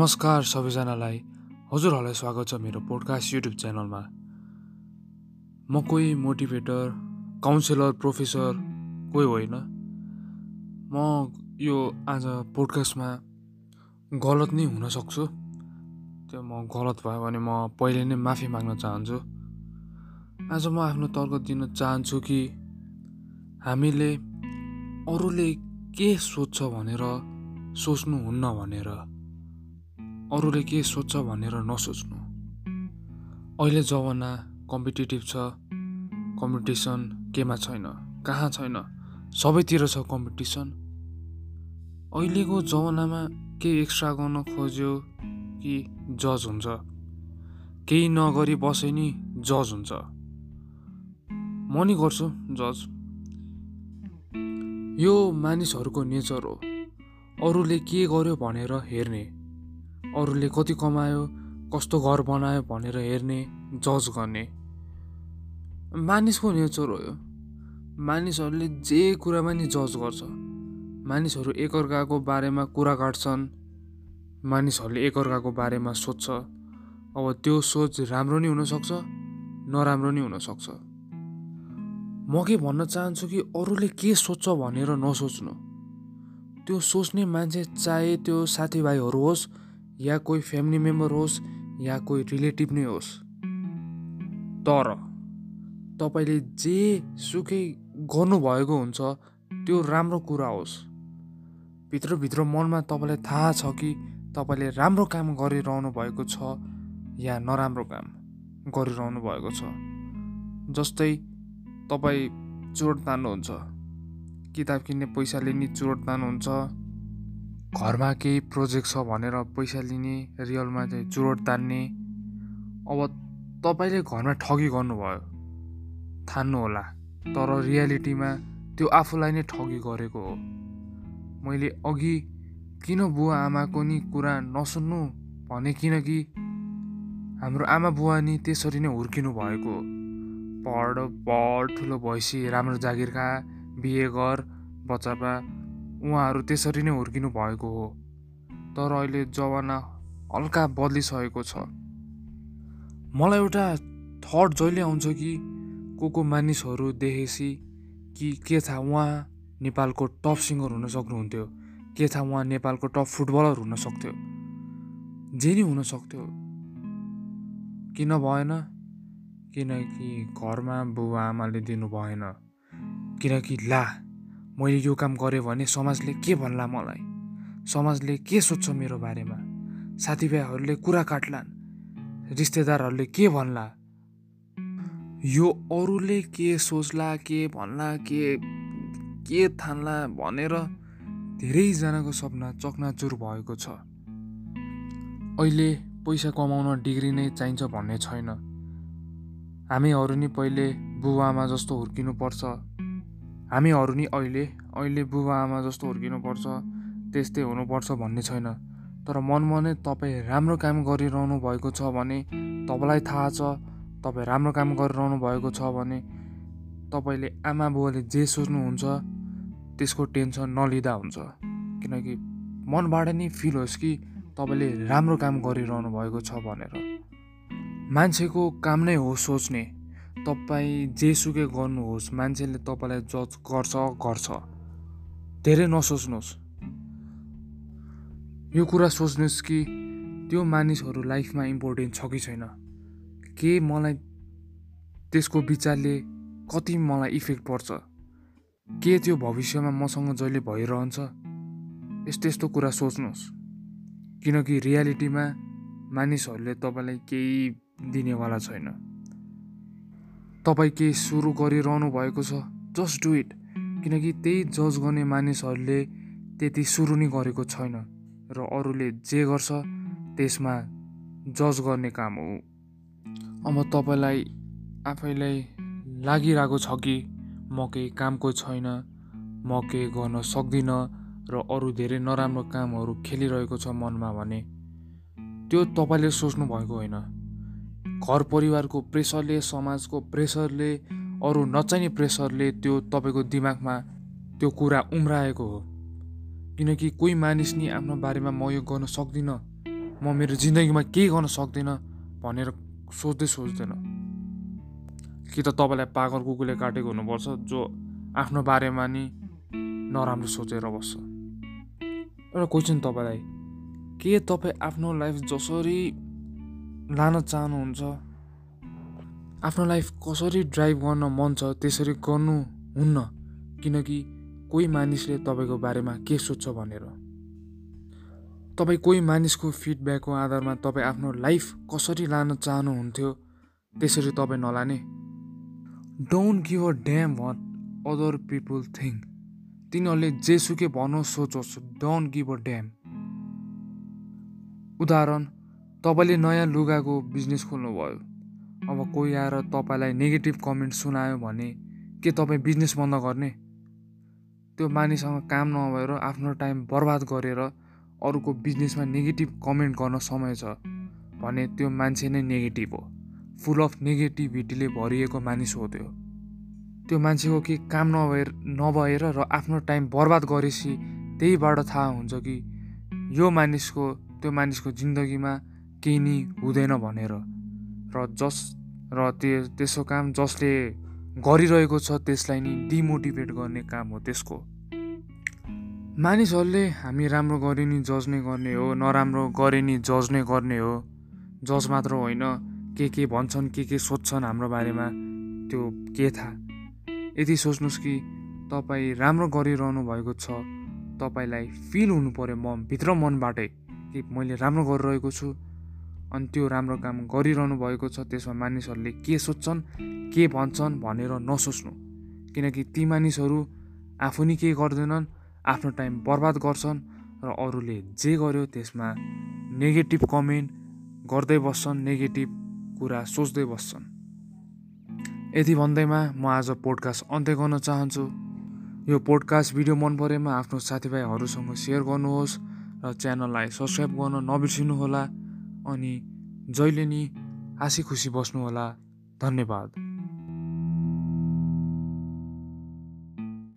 नमस्कार सबैजनालाई। हजुरहरूलाई स्वागत छ मेरो पोडकास्ट युट्युब च्यानलमा म कोही मोटिभेटर काउन्सिलर प्रोफेसर कोही होइन। म यो आज पोडकास्टमा गलत नै हुनसक्छु त्यो म गलत भयो भने म पहिले नै माफी माग्न चाहन्छु। आज म आफ्नो तर्क दिन चाहन्छु कि हामीले अरूले के सोध्छ भनेर सोच्नुहुन्न भनेर। अरूले के सोध्छ भनेर नसोच्नु। अहिले जमाना कम्पिटेटिभ छ कम्पिटिसन केमा छैन कहाँ छैन सबैतिर छ कम्पिटिसन अहिलेको जमानामा केही एक्स्ट्रा गर्न खोज्यो कि जज हुन्छ। केही नगरी बसे नि जज हुन्छ। म नि गर्छु जज यो मानिसहरूको नेचर हो। अरूले के गर्यो भनेर हेर्ने। अरूले कति कमायो कस्तो घर बनायो भनेर हेर्ने जज गर्ने। मानिसको नेचर हो यो। मानिसहरूले जे कुरामा नि जज गर्छ। मानिसहरू एकअर्काको बारेमा कुरा काट्छन्। मानिसहरूले एकअर्काको बारेमा सोध्छ। अब त्यो सोच राम्रो नि हुनसक्छ नराम्रो नि हुनसक्छ। म के भन्न चाहन्छु कि अरूले के सोध्छ भनेर नसोच्नु। त्यो सोच्ने मान्छे चाहे त्यो साथीभाइहरू होस् या कोही फ्यामिली मेम्बर होस् या कोही रिलेटिभ नै होस्। तर तपाईँले जे सुकै गर्नुभएको हुन्छ त्यो राम्रो कुरा होस्। भित्रभित्र मनमा तपाईँलाई थाहा छ कि तपाईँले राम्रो काम गरिरहनु भएको छ या नराम्रो काम गरिरहनु भएको छ। जस्तै तपाईँ चोट तान्नुहुन्छ। किताब किन्ने पैसाले नि चोट तान्नुहुन्छ। घरमा केही प्रोजेक्ट छ भनेर पैसा लिने रियलमा चाहिँ चुरोट तान्ने। अब तपाईँले घरमा ठगी गर्नुभयो। ठान्नु होला तर रियालिटीमा त्यो आफूलाई नै ठगी गरेको हो। मैले अघि किन बुवा आमाको नि कुरा नसुन्नु भने किनकि हाम्रो आमा बुवा नि त्यसरी नै हुर्किनु भएको पढ पढ ठुलो भएपछि राम्रो जागिर खा बिहे गर बच्चा उहाँहरू त्यसरी नै हुर्किनु भएको हो। तर अहिले जमाना हल्का बदलिसकेको छ। मलाई एउटा थट जहिले आउँछ कि को को मानिसहरू देखेपछि कि के थाहा उहाँ नेपालको टप सिङ्गर हुन सक्नुहुन्थ्यो के थाहा उहाँ नेपालको टप फुटबलर हुन सक्थ्यो जे नि हुन सक्थ्यो। किन भएन? किनकि घरमा बुबा आमाले दिनु भएन। किनकि ला मैले यो काम गरेँ भने समाजले के भन्ला मलाई? समाजले के सोध्छ मेरो बारेमा? साथीभाइहरूले कुरा काट्लान्। रिश्तेदारहरूले के भन्ला? यो अरूले के सोच्ला के भन्ला के के ठान्ला भनेर धेरैजनाको सपना चकनाचुर भएको छ। अहिले पैसा कमाउन डिग्री नै चाहिन्छ भन्ने छैन। हामीहरू नि पहिले बुबाआमा जस्तो हुर्किनुपर्छ। हामीहरू नि अहिले अहिले बुबा आमा जस्तो हुर्किनुपर्छ त्यस्तै हुनुपर्छ भन्ने छैन। तर मनमा नै तपाईँ राम्रो काम गरिरहनु भएको छ भने तपाईँलाई थाहा छ तपाईँ राम्रो काम गरिरहनु भएको छ भने तपाईँले आमा बुवाले जे सोच्नुहुन्छ त्यसको टेन्सन नलिँदा हुन्छ। किनकि मनबाट नै फिल होस् कि तपाईँले राम्रो काम गरिरहनु भएको छ भनेर। मान्छेको काम नै हो सोच्ने। तपाईँ जेसुकै गर्नुहोस् मान्छेले तपाईँलाई जज गर्छ गर्छ। धेरै नसोच्नुहोस्। यो कुरा सोच्नुहोस् कि त्यो मानिसहरू लाइफमा इम्पोर्टेन्ट छ कि छैन? के मलाई त्यसको विचारले कति मलाई इफेक्ट पर्छ? के त्यो भविष्यमा मसँग जहिले भइरहन्छ? यस्तो यस्तो कुरा सोच्नुहोस्। किनकि रियालिटीमा मानिसहरूले तपाईँलाई केही दिनेवाला छैन। तपाईँ केही सुरु गरिरहनु भएको छ जस्ट डु इट किनकि त्यही जज गर्ने मानिसहरूले त्यति सुरु नै गरेको छैन र अरूले जे गर्छ त्यसमा जज गर्ने काम हो। अब तपाईँलाई आफैलाई लागिरहेको छ कि म केही कामको छैन म केही गर्न सक्दिनँ र अरू धेरै नराम्रो कामहरू खेलिरहेको छ मनमा भने त्यो तपाईँले सोच्नु भएको होइन। घर परिवारको प्रेसरले समाजको प्रेसरले अरू नचाहिने प्रेसरले त्यो तपाईँको दिमागमा त्यो कुरा उम्राएको हो। किनकि कोही मानिस नि आफ्नो बारेमा म यो गर्न सक्दिनँ म मेरो जिन्दगीमा केही गर्न सक्दिनँ भनेर सोच्दै सोच्दैन। कि त तपाईँलाई पागल कुकुरले काटेको हुनुपर्छ जो आफ्नो बारेमा नि नराम्रो सोचेर बस्छ। एउटा क्वेसन तपाईँलाई के तपाईँ आफ्नो लाइफ जसरी लान चाहनुहुन्छ? आफ्नो लाइफ कसरी ड्राइभ गर्न मन छ त्यसरी गर्नुहुन्न किनकि कोही मानिसले तपाईँको बारेमा के सोध्छ भनेर। तपाईँ कोही मानिसको फिडब्याकको आधारमा तपाईँ आफ्नो लाइफ कसरी लान चाहनुहुन्थ्यो त्यसरी तपाईँ नलाने। Don't give a damn what other people think तिनीहरूले जेसुकै भनोस् सोचोस् डोन्ट गिभ अ ड्याम उदाहरण तपाईँले नयाँ लुगाको बिजनेस खोल्नुभयो। अब कोही आएर तपाईँलाई नेगेटिभ कमेन्ट सुनायो भने के तपाईँ बिजनेस बन्द गर्ने? त्यो मानिससँग काम नभएर आफ्नो टाइम बर्बाद गरेर अरूको बिजनेसमा नेगेटिभ कमेन्ट गर्न समय छ भने त्यो मान्छे नै नेगेटिभ हो। फुल अफ नेगेटिभिटीले भरिएको मानिस हो त्यो। त्यो मान्छेको के काम नभएर नभएर र आफ्नो टाइम बर्बाद गरेपछि त्यहीबाट थाहा हुन्छ कि यो मानिसको त्यो मानिसको जिन्दगीमा केही नि हुँदैन भनेर। र जस र त्यो त्यसो काम जसले गरिरहेको छ त्यसलाई नि डिमोटिभेट गर्ने काम हो त्यसको। मानिसहरूले हामी राम्रो गरे नि जज नै गर्ने हो नराम्रो गरे नि जज नै गर्ने हो। जज मात्र होइन के के भन्छन् के के सोध्छन् हाम्रो बारेमा त्यो के थाहा? यदि सोच्नुहोस् कि तपाईँ राम्रो गरिरहनु भएको छ तपाईँलाई फिल हुनु पऱ्यो म भित्र मनबाटै कि मैले राम्रो गरिरहेको छु। अनि त्यो राम्रो काम गरिरहनु भएको छ त्यसमा मानिसहरूले के सोध्छन् के भन्छन् भनेर नसोच्नु। किनकि ती मानिसहरू आफू नि केही गर्दैनन् आफ्नो टाइम बर्बाद गर्छन् र अरूले जे गर्यो त्यसमा नेगेटिभ कमेन्ट गर्दै बस्छन् नेगेटिभ कुरा सोच्दै बस्छन्। यति भन्दैमा म आज पोडकास्ट अन्त्य गर्न चाहन्छु। यो पोडकास्ट भिडियो मन परेमा आफ्नो साथीभाइहरूसँग सेयर गर्नुहोस् र च्यानललाई सब्सक्राइब गर्न नबिर्सिनुहोला। अनि जहिले नि हाँसी खुसी बस्नुहोला। धन्यवाद।